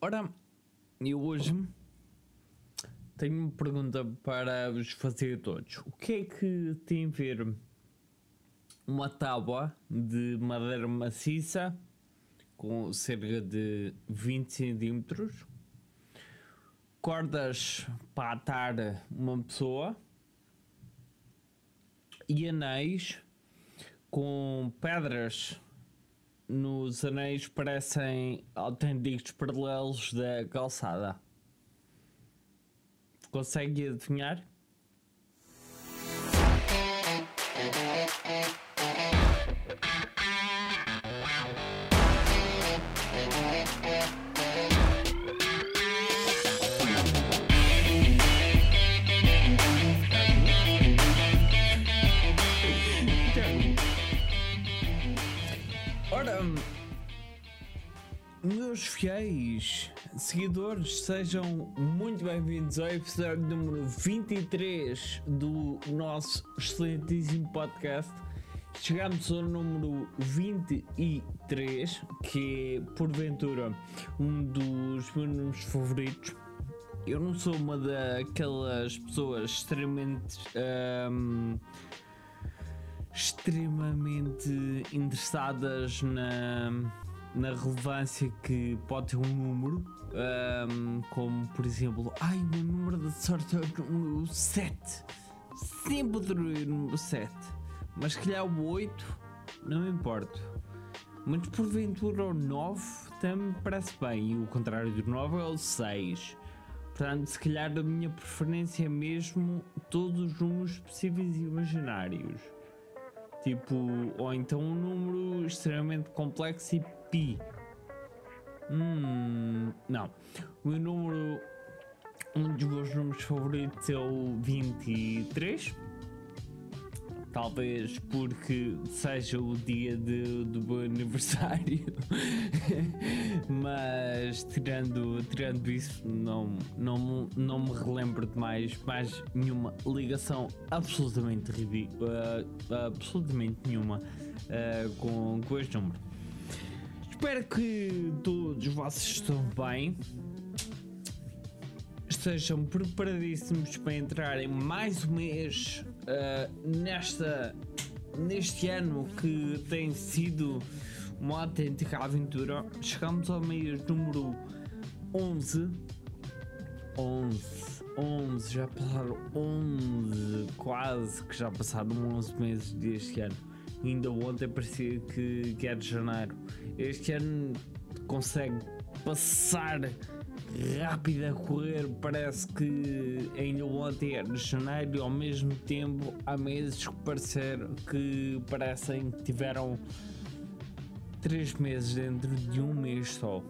Ora, eu hoje tenho uma pergunta para vos fazer todos. O que é que tem a ver uma tábua de madeira maciça com cerca de 20 centímetros, cordas para atar uma pessoa e anéis com pedras nos anéis parecem autênticos paralelos da calçada. Consegue adivinhar? Ora, meus fiéis seguidores, sejam muito bem-vindos ao episódio número 23 do nosso excelentíssimo podcast. Chegamos ao número 23, que é porventura um dos meus números favoritos. Eu não sou uma daquelas pessoas extremamente. ahm, extremamente interessadas na, na relevância que pode ter um número, ahm, como por exemplo, ai, o número de sorte é o número 7. Sempre adorei o número 7, mas se calhar o 8, não me importo. Mas porventura o 9 também me parece bem, e o contrário do 9 é o 6. Portanto, se calhar a minha preferência é mesmo todos os números possíveis e imaginários. Tipo, ou então um número extremamente complexo e pi. Hum, não. O número. Um dos meus números favoritos é o 23. Talvez porque seja o dia de- do meu aniversário. Mas tirando, tirando isso, não, não, não me relembro de mais, mais nenhuma ligação absolutamente ridícula. absolutamente nenhuma ah, com, com este número. Espero que todos vocês estão bem. Estejam preparadíssimos para entrar em mais um mês ah, nesta, neste ano que tem sido uma autêntica aventura. Chegamos ao mês número 11. 11, 11, já passaram 11, quase que já passaram 11 meses deste ano. Ainda ontem parecia que, que era de janeiro. Este ano consegue passar rápido a correr, parece que ainda ontem era janeiro e ao mesmo tempo há meses que, parecer, que parecem que tiveram 3 meses dentro de um mês só.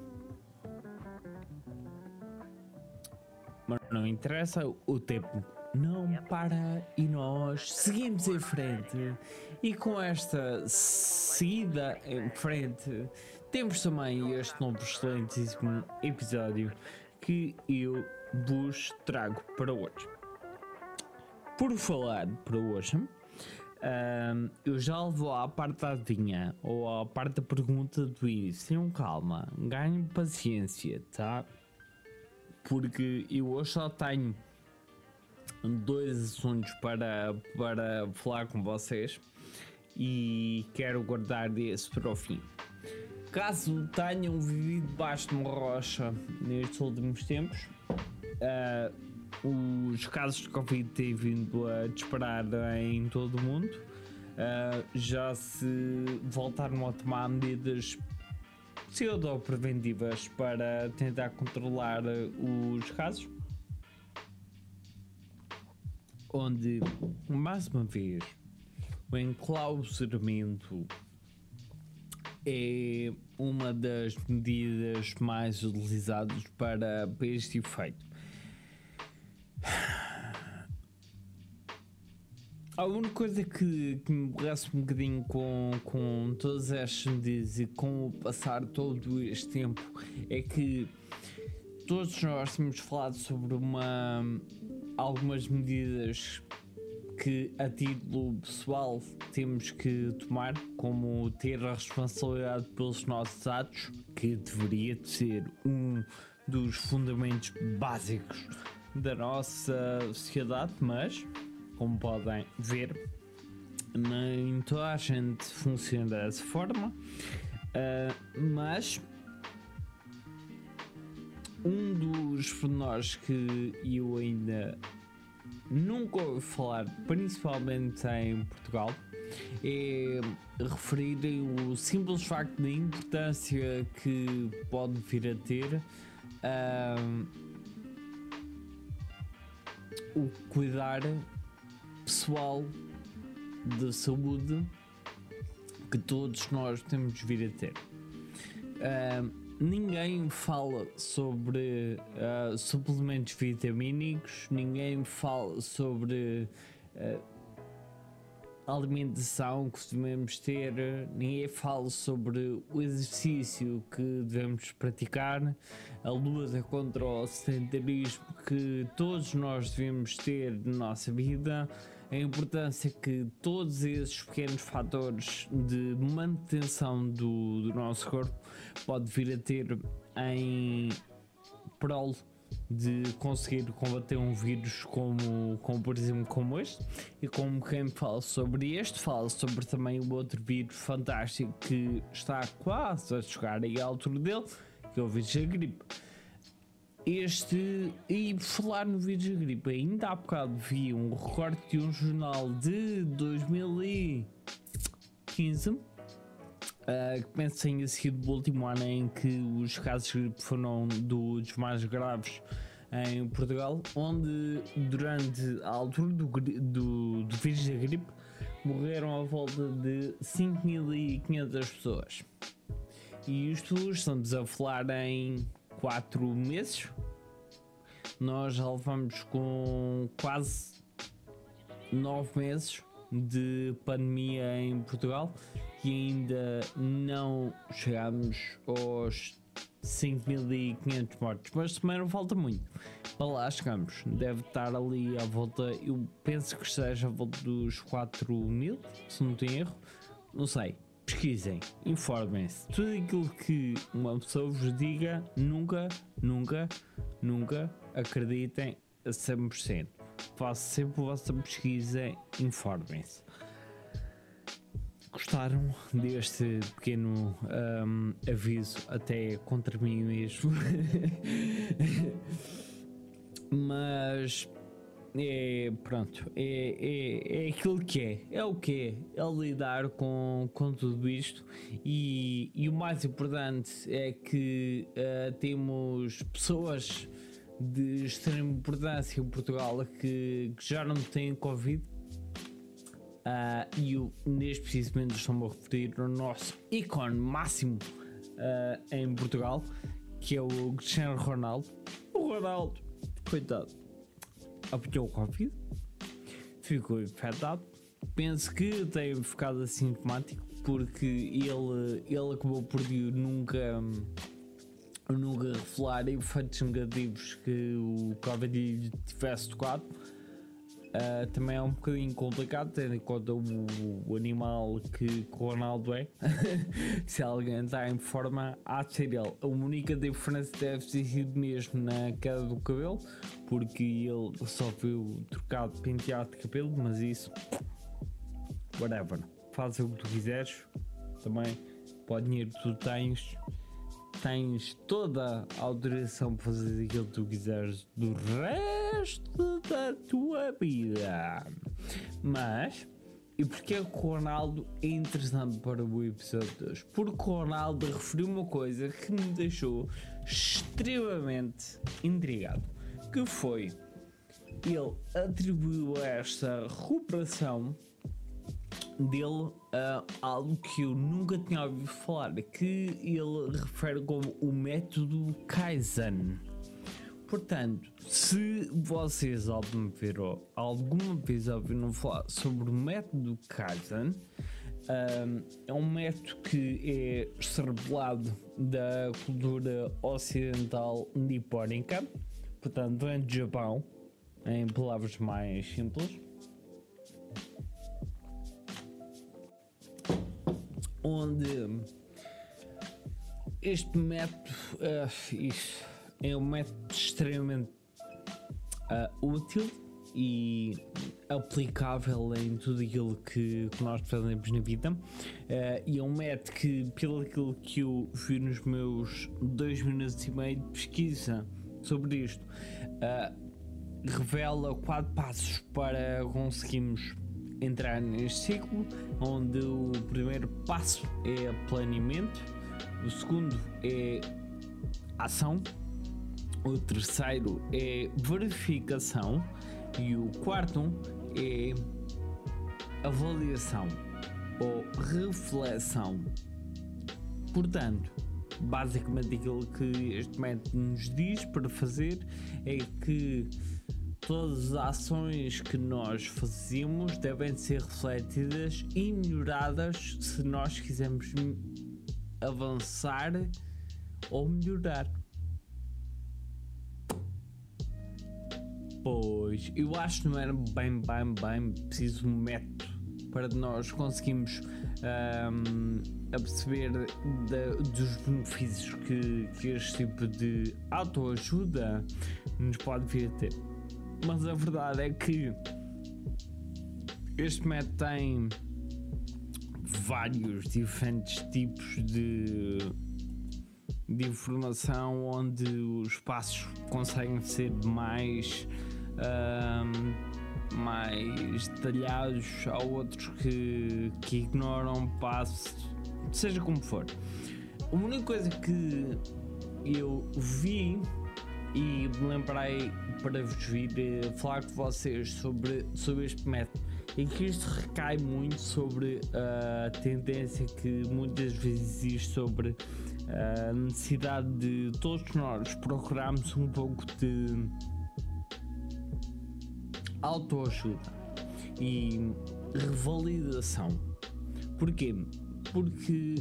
Mas não interessa, o tempo não para e nós seguimos em frente. E com esta seguida em frente, temos também este novo excelentíssimo episódio que eu vos trago para hoje. Por falar para hoje, ahm, eu já levo à parte da adivinha ou à parte da pergunta do início. Tenham calma, ganhem paciência, tá? porque eu hoje só tenho dois assuntos para, para falar com vocês e quero guardar esse para o fim. Caso tenham vivido debaixo de uma rocha nestes últimos tempos, ah, os casos de Covid têm vindo a disparar em todo o mundo. Ah, já se voltaram a tomar medidas pseudo-preventivas para tentar controlar os casos. Onde, mais uma vez, o enclausuramento é uma das medidas mais utilizadas para, para este efeito. A única coisa que, que me aborrece um bocadinho com, com todas estas medidas e com o passar todo este tempo é que todos nós temos falado sobre uma, algumas medidas que a título pessoal temos que tomar, como ter a responsabilidade pelos nossos atos, que deveria ser um dos fundamentos básicos da nossa sociedade, mas como podem ver, nem toda a gente funciona dessa forma. Uh, mas um dos pormenores que eu ainda nunca ouvi falar, principalmente em Portugal, é referir o simples facto da importância que pode vir a ter uh, o cuidar pessoal de saúde que todos nós temos de vir a ter. Uh, ninguém fala sobre uh, suplementos vitamínicos, ninguém fala sobre uh, alimentação que devemos ter, ninguém fala sobre o exercício que devemos praticar, a luta contra o sedentarismo que todos nós devemos ter na nossa vida a importância que todos esses pequenos fatores de manutenção do, do nosso corpo pode vir a ter em prol de conseguir combater um vírus como, como por exemplo como este. E como quem fala sobre este fala sobre também o outro vírus fantástico que está quase a chegar aí à altura dele que é o vírus da gripe este, e falar no vírus da gripe, ainda há bocado vi um recorte de um jornal de 2015 uh, que penso tenha sido o último ano em que os casos de gripe foram dos mais graves em Portugal, onde durante a altura do, do, do vírus da gripe morreram a volta de 5.500 pessoas. E isto estamos a falar em 4 meses. Nós já levamos com quase 9 meses de pandemia em Portugal e ainda não chegamos aos 5.500 mortos, mas também não falta muito. Para lá chegamos, deve estar ali à volta, eu penso que esteja à volta dos 4 mil, se não tenho erro, não sei pesquisem, informem-se. Tudo aquilo que uma pessoa vos diga, nunca, nunca, nunca acreditem a 100%. Façam sempre a vossa pesquisa, informem-se. Gostaram deste pequeno um, aviso até contra mim mesmo? Mas é, pronto, é, é, é aquilo que é, é o que é, é lidar com, com tudo isto. E, e o mais importante é que uh, temos pessoas de extrema importância em Portugal que, que já não têm Covid. Uh, e eu, neste precisamente estou-me a referir ao nosso ícone máximo uh, em Portugal que é o Cristiano Ronaldo. O Ronaldo, coitado apanhou o Covid, ficou infectado. Penso que tem ficado assintomático porque ele, ele acabou por nunca, nunca revelar efeitos negativos que o Covid tivesse tocado. Uh, também é um bocadinho complicado, tendo em conta o, o animal que, o Ronaldo é. Se alguém está em forma, há de ser ele. A única diferença deve ter sido mesmo na queda do cabelo, porque ele só viu trocado penteado de cabelo, mas isso. Whatever. Faz o que tu quiseres. Também, para o dinheiro que tu tens, tens toda a autorização para fazer aquilo que tu quiseres do resto da tua vida. Mas, e porquê que o Ronaldo é interessante para o episódio de hoje? Porque o Ronaldo referiu uma coisa que me deixou extremamente intrigado, que foi ele atribuiu esta recuperação dele uh, algo que eu nunca tinha ouvido falar, que ele refere como o método Kaizen. Portanto, se vocês alguma vez, alguma vez ouviram falar sobre o método Kaizen, um, é um método que é extrapolado da cultura ocidental nipónica, portanto, vem do Japão, em palavras mais simples onde este método uh, é um método extremamente uh, útil e aplicável em tudo aquilo que, que nós fazemos na vida. Uh, e é um método que, pelo aquilo que eu vi nos meus dois minutos e meio de pesquisa sobre isto, revela quatro passos para conseguirmos entrar neste ciclo, onde o primeiro passo é planeamento, o segundo é ação, o terceiro é verificação e o quarto é avaliação ou reflexão. Portanto, basicamente aquilo que este método nos diz para fazer é que todas as ações que nós fazemos devem ser refletidas e melhoradas se nós quisermos avançar ou melhorar. Pois, eu acho que não era bem, bem, bem preciso um método para nós conseguirmos um, perceber dos benefícios que, que este tipo de autoajuda nos pode vir a ter. Mas a verdade é que este método tem vários diferentes tipos de, de informação onde os passos conseguem ser mais mais detalhados há outros que, que ignoram passos seja como for. A única coisa que eu vi e me lembrei para vos vir uh, falar com vocês sobre, sobre este método e que isto recai muito sobre a tendência que muitas vezes existe sobre a necessidade de todos nós procurarmos um pouco de autoajuda e revalidação. Porquê? Porque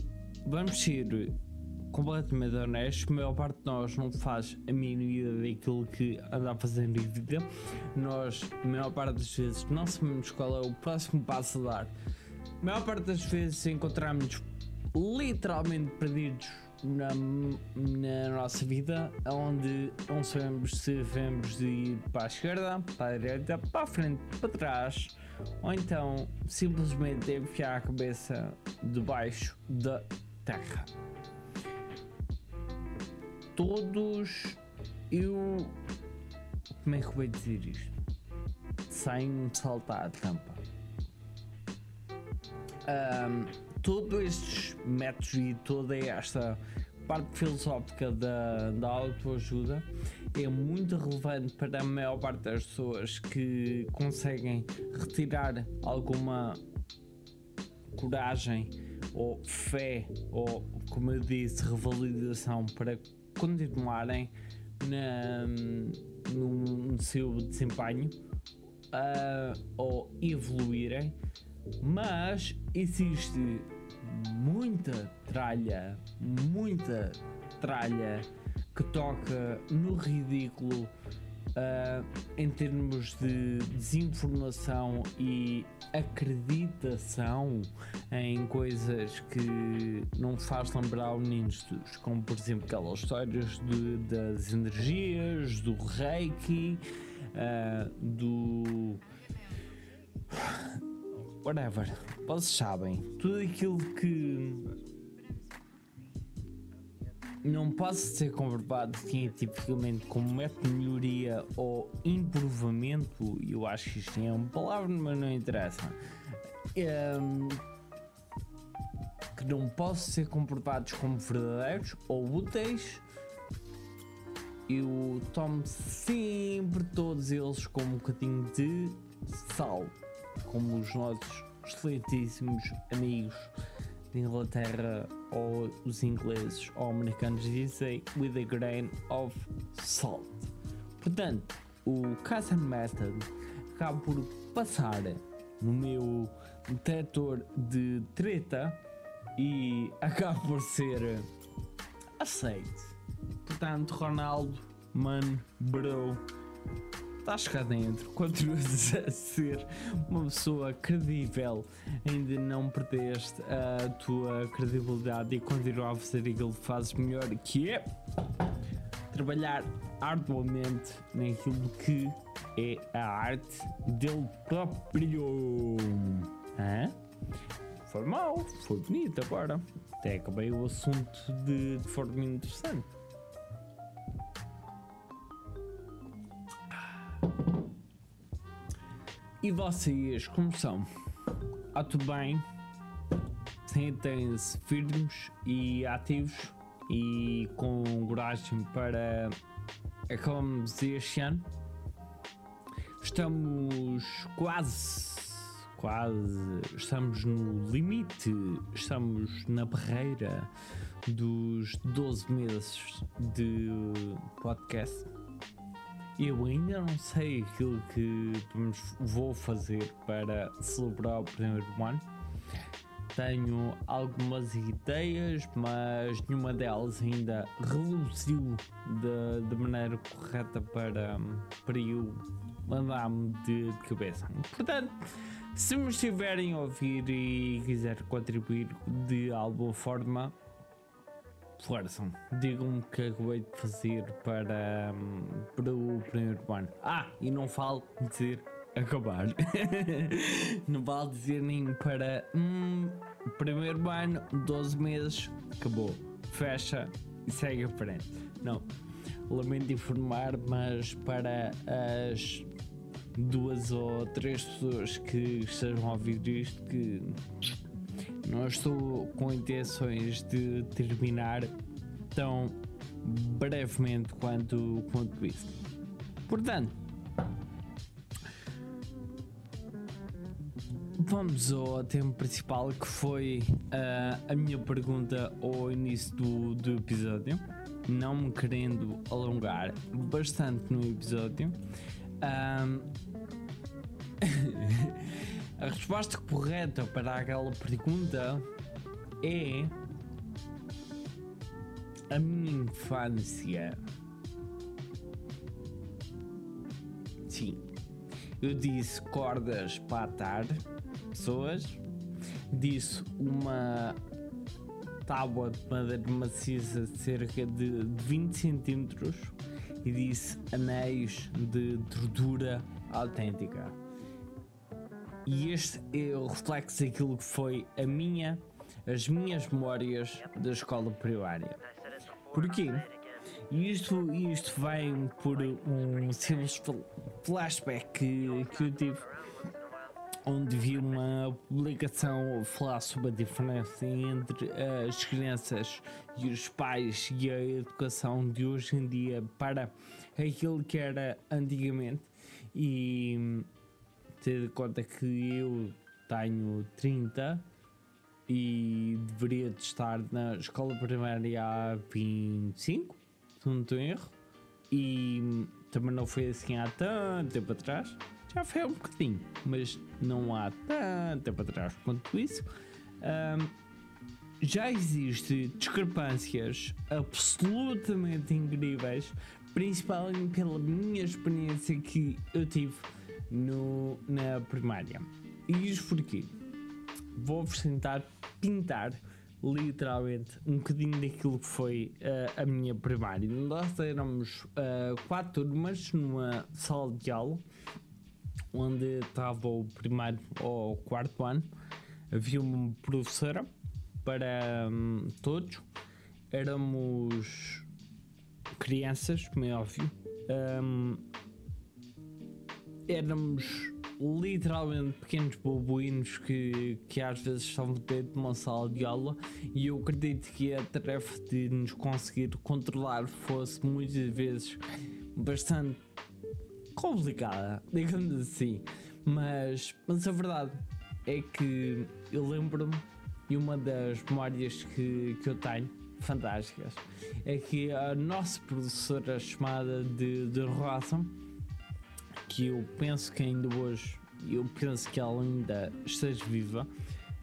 vamos ser completamente honesto, a maior parte de nós não faz a mínima daquilo que anda a fazer na vida. Nós, a maior parte das vezes, não sabemos qual é o próximo passo a dar. A maior parte das vezes encontramos literalmente perdidos na, na nossa vida, onde não sabemos se devemos de ir para a esquerda, para a direita, para a frente, para trás, ou então simplesmente enfiar a cabeça debaixo da terra todos eu. Como é que vou dizer isto? Sem saltar a tampa. Um, todos estes métodos e toda esta parte filosófica da, da autoajuda é muito relevante para a maior parte das pessoas que conseguem retirar alguma coragem ou fé ou, como eu disse, revalidação para continuarem na, no, seu desempenho uh, ou evoluírem, mas existe muita tralha, muita tralha que toca no ridículo uh, em termos de desinformação e acreditação em coisas que não faz lembrar o Jesus, como por exemplo aquelas histórias de, das energias, do reiki, uh, do. whatever. Vocês sabem, tudo aquilo que não pode ser comprovado cientificamente como método de melhoria ou improvamento, eu acho que isto é uma palavra, mas não interessa, um, que não possam ser comprovados como verdadeiros ou úteis, eu tomo sempre todos eles com um bocadinho de sal, como os nossos excelentíssimos amigos Inglaterra ou os ingleses ou americanos dizem with a grain of salt. Portanto, o Kazan Method acaba por passar no meu detector de treta e acaba por ser aceite. Portanto, Ronaldo, mano, bro, estás cá dentro, continuas a ser uma pessoa credível, ainda não perdeste a tua credibilidade e continuar a fazer aquilo que fazes melhor, que é trabalhar arduamente naquilo que é a arte dele próprio. Hã? Foi mal, foi bonito agora. Até acabei o assunto de, de forma interessante. E vocês, como são? Ah, tudo bem? Sentem-se firmes e ativos e com coragem para acabamos este ano. Estamos quase, quase, estamos no limite, estamos na barreira dos 12 meses de podcast. Eu ainda não sei aquilo que vou fazer para celebrar o primeiro ano tenho algumas ideias, mas nenhuma delas ainda reluziu de, de maneira correta para, para eu mandar-me de, cabeça. Portanto, se me estiverem a ouvir e quiser contribuir de alguma forma, forçam. Digam-me o que acabei de fazer para, para o primeiro ano. Ah, e não falo dizer acabar. não vale dizer nem para hum, primeiro ano, 12 meses, acabou. Fecha e segue a frente. Não. Lamento informar, mas para as duas ou três pessoas que estejam a ouvir isto que não estou com intenções de terminar tão brevemente quanto, quanto isso. Portanto, Vamos ao tema principal que foi uh, a minha pergunta ao início do, do episódio, não me querendo alongar bastante no episódio. Um, a resposta correta para aquela pergunta é a minha infância. Sim, eu disse cordas para atar pessoas, disse uma tábua de madeira maciça de cerca de 20 centímetros e disse anéis de gordura autêntica. E este é o reflexo daquilo que foi a minha, as minhas memórias da escola primária. Porquê? Isto, isto vem por um simples flashback que, que eu tive onde vi uma publicação falar sobre a diferença entre as crianças e os pais e a educação de hoje em dia para aquilo que era antigamente e ter em conta que eu tenho 30 e deveria de estar na escola primária há 25, se não estou em erro, e também não foi assim há tanto tempo atrás já foi um bocadinho, mas não há tanto tempo atrás quanto isso. Um, já existe discrepâncias absolutamente incríveis, principalmente pela minha experiência que eu tive no, na primária. E isso porquê? Vou-vos tentar pintar literalmente um bocadinho daquilo que foi uh, a minha primária. Nós éramos uh, quatro turmas numa sala de aula onde estava o primeiro ou quarto ano, havia uma professora para hum, todos, éramos crianças, como é óbvio, hum, éramos literalmente pequenos bobuínos que, que às vezes estavam dentro de uma sala de aula e eu acredito que a tarefa de nos conseguir controlar fosse muitas vezes bastante complicada, digamos assim. Mas, mas a verdade é que eu lembro-me e uma das memórias que, que eu tenho, fantásticas, é que a nossa professora chamada de, de Rosa, que eu penso que ainda hoje, eu penso que ela ainda esteja viva,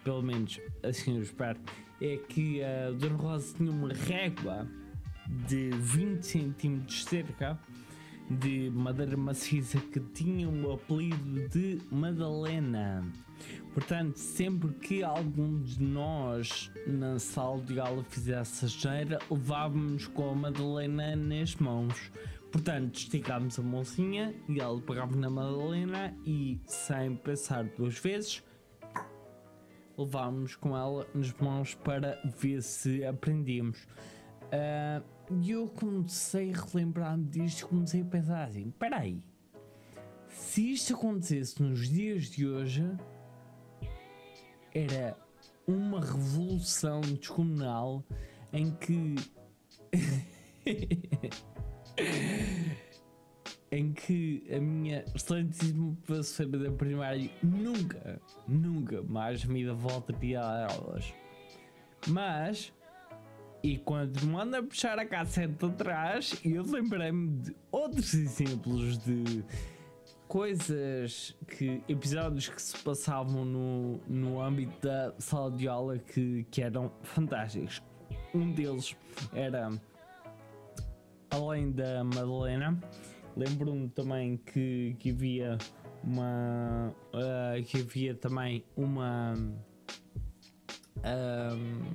pelo menos assim eu espero, é que a Dona Rosa tinha uma régua de 20 centímetros cerca de madeira maciça que tinha o apelido de Madalena. Portanto, sempre que algum de nós na sala de aula fizesse a geira, levávamos com a Madalena nas mãos. Portanto, esticámos a mãozinha e ela pegava na Madalena e, sem pensar duas vezes, levávamos com ela nas mãos para ver se aprendíamos. Ah, e eu comecei a relembrar-me disto comecei a pensar assim: peraí, se isto acontecesse nos dias de hoje, era uma revolução descomunal em que. em que a minha excelentíssima professora da primária nunca, nunca mais me voltaria a dar aulas. Mas, e quando me anda a puxar a cassete atrás, eu lembrei-me de outros exemplos de coisas que episódios que se passavam no, no âmbito da sala de aula que, que eram fantásticos. Um deles era além da Madalena, lembro-me também que, que havia uma uh, que havia também uma um,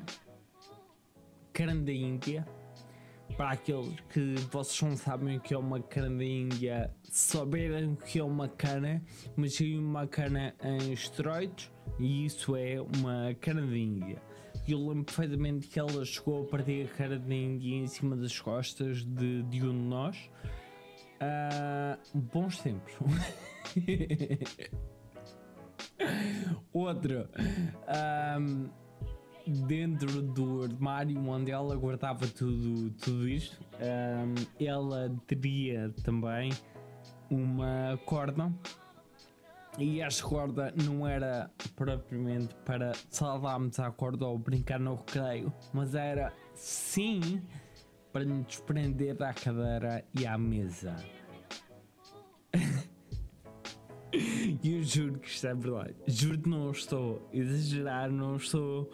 carne Índia. Para aqueles que vocês não sabem o que é uma da Índia souberam o que é uma cana mas uma cana em esteroides e isso é uma da Índia e eu lembro perfeitamente que ela chegou a partir a cara da Índia em cima das costas de, de um de nós Uh, bons tempos. Outro. Um, dentro do armário onde ela guardava tudo, tudo isto, um, ela teria também uma corda. E esta corda não era propriamente para salvarmos a corda ou brincar no recreio, mas era sim para nos desprender da cadeira e à mesa. E eu juro que isto é verdade. Juro que não estou a exagerar, não estou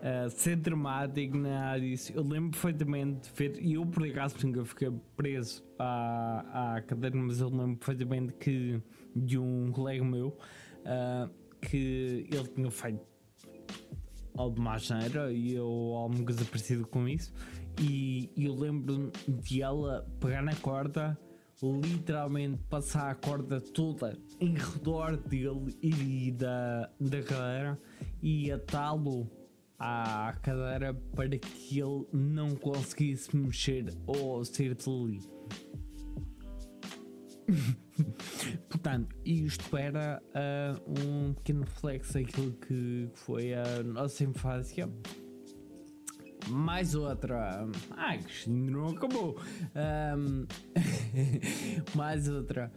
a ser dramático, nada disso. Eu lembro perfeitamente de ver, e eu por acaso nunca fiquei preso à, à cadeira, mas eu lembro perfeitamente que de um colega meu uh, que ele tinha feito de má e eu alguma coisa com isso. E eu lembro de ela pegar na corda, literalmente passar a corda toda em redor dele e da, da cadeira e atá-lo à cadeira para que ele não conseguisse mexer ou sair dali. Portanto, isto era uh, um pequeno reflexo daquilo que foi a nossa infância mais outra. Ai, que não acabou. Um, mais outra.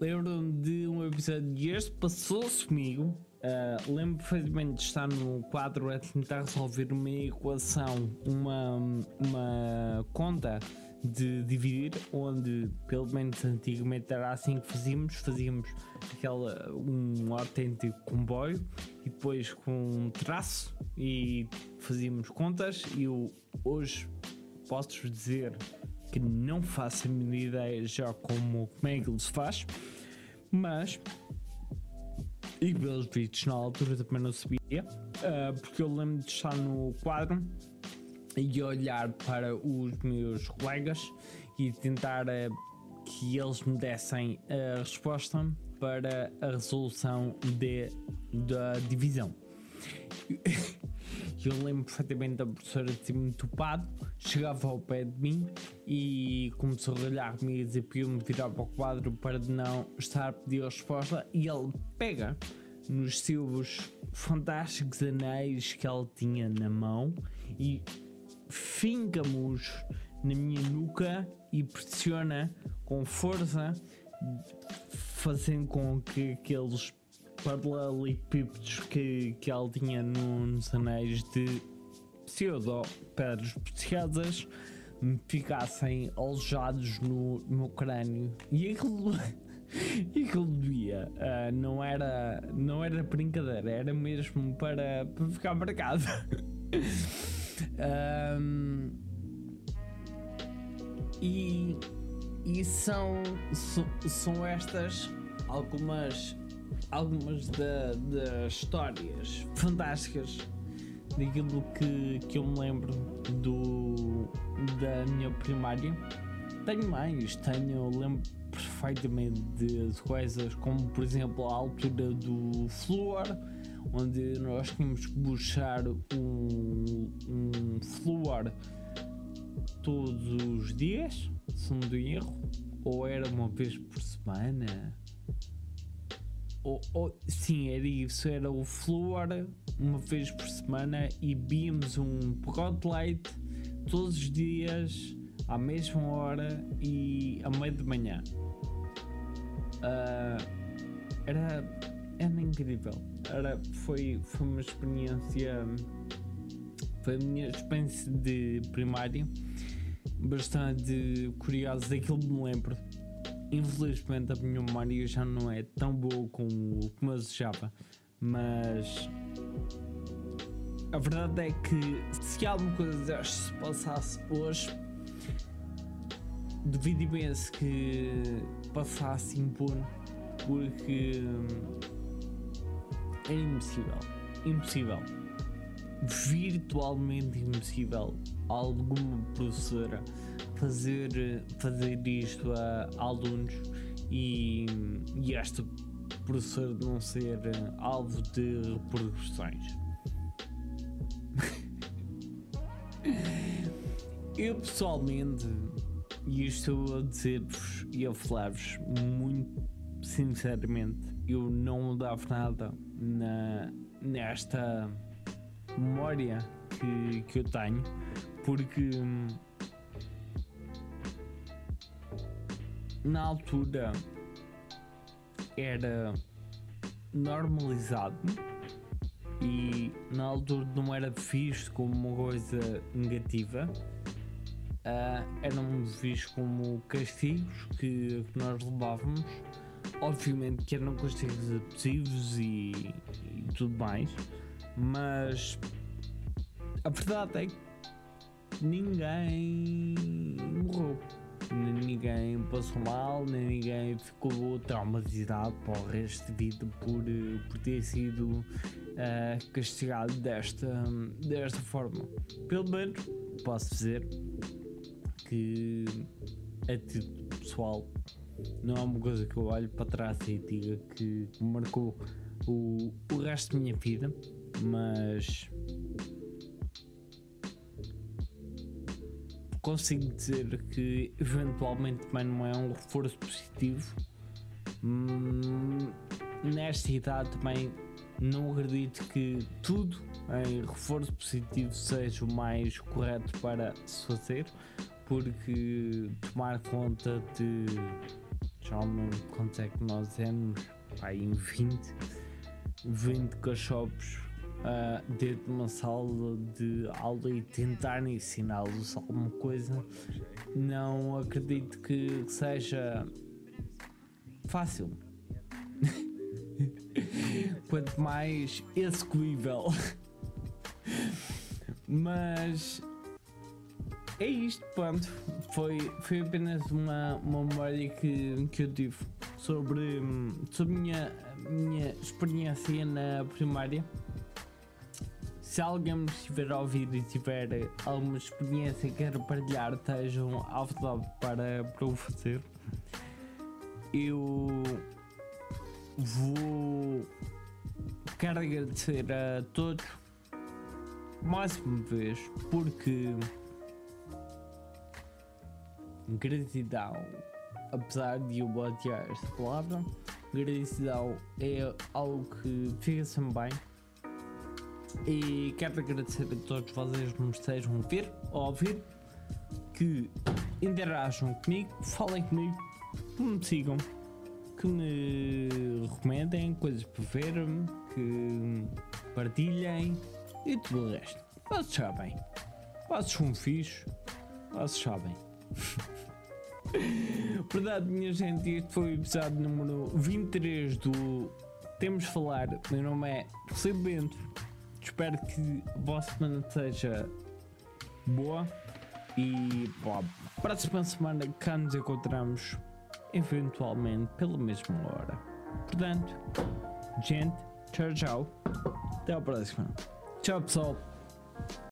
Lembro-me de um episódio de este, passou-se comigo. Uh, lembro perfeitamente de estar no quadro a tentar resolver uma equação, uma, uma conta de dividir, onde pelo menos antigamente era assim que fazíamos, fazíamos aquela, um autêntico comboio e depois com um traço e fazíamos contas. E eu hoje posso dizer que não faço a minha ideia já como, como é que ele se faz, mas e pelos vídeos na altura também não sabia, uh, porque eu lembro de estar no quadro e olhar para os meus colegas e tentar uh, que eles me dessem a resposta para a resolução de, da divisão. Eu lembro perfeitamente da professora ter me topado, chegava ao pé de mim e começou a olhar comigo e dizer para eu me virar para o quadro para não estar a pedir a resposta e ele pega nos seus fantásticos anéis que ela tinha na mão e finca-nos na minha nuca e pressiona com força, fazendo com que aqueles paralelepípedos que, que ela tinha nos anéis de pseudo pedras preciosas me ficassem alojados no, no crânio. E aquilo, e aquilo doía. Uh, não era não era brincadeira era mesmo para, para ficar marcado um, e, e são, são, são estas algumas, algumas da, das histórias fantásticas daquilo que, que eu me lembro do, da minha primária. Tenho mais, tenho, lembro perfeitamente de, de coisas como, por exemplo, a altura do flúor, onde nós tínhamos que buscar um, um flúor todos os dias, se não do erro, ou era uma vez por semana. Ou, ou, sim, era isso, era o flúor uma vez por semana e bebíamos um pacote leite todos os dias à mesma hora e à meia de manhã. Uh, era, era incrível. Era, foi, foi uma experiência. Foi a minha experiência de primário bastante curiosa daquilo me lembro. Infelizmente a minha memória já não é tão boa como, como eu desejava, mas a verdade é que se alguma coisa se passasse hoje, duvido imenso que passasse impune, porque é impossível. Impossível. Virtualmente impossível alguma professora fazer, fazer isto a alunos e, e esta professora não ser alvo de repercussões. Eu pessoalmente, e estou a dizer-vos e a falar-vos muito sinceramente, eu não mudava nada na, nesta memória que, que eu tenho, porque na altura era normalizado e na altura não era visto como uma coisa negativa, uh, eram vistos como castigos que, que, nós levávamos. Obviamente que eram castigos abusivos e, e tudo mais, mas a verdade é que ninguém morreu ninguém passou mal, nem ninguém ficou traumatizado para o resto de vida por, por ter sido uh, castigado desta, desta forma. Pelo menos posso dizer que a título pessoal não é uma coisa que eu olho para trás e diga que marcou o, o resto da minha vida, mas consigo dizer que eventualmente também não é um reforço positivo. Hum, nesta idade também não acredito que tudo em reforço positivo seja o mais correto para se fazer, porque tomar conta de já não quanto é que nós temos, aí em 20, 20 cachorros uh, dentro de uma sala de aula e tentar ensiná-los alguma coisa, não acredito que seja fácil. Quanto mais execuível. Mas é isto, pronto. Foi, foi apenas uma, uma memória que, que eu tive sobre, sobre a minha, minha experiência na primária se alguém me estiver a ouvir e tiver alguma experiência e quer partilhar, estejam à vontade para, para o fazer. Eu vou. Quero agradecer a todos mais uma vez porque gratidão, apesar de eu odiar esta palavra, gratidão é algo que fica sempre bem e quero agradecer a todos vocês que me estejam a ver a ouvir, que interajam comigo, falem comigo, que me sigam, que me recomendem coisas para ver, que partilhem e tudo o resto. Vocês sabem. Vocês são fixos. Vocês sabem. Verdade, minha gente, este foi o episódio número 23 do Temos Falar. Meu nome é José Bento espero que a vossa semana seja boa E pá, próxima semana cá nos encontramos eventualmente pela mesma hora. Portanto, gente, tchau, tchau. Até a próxima. Tchau, pessoal.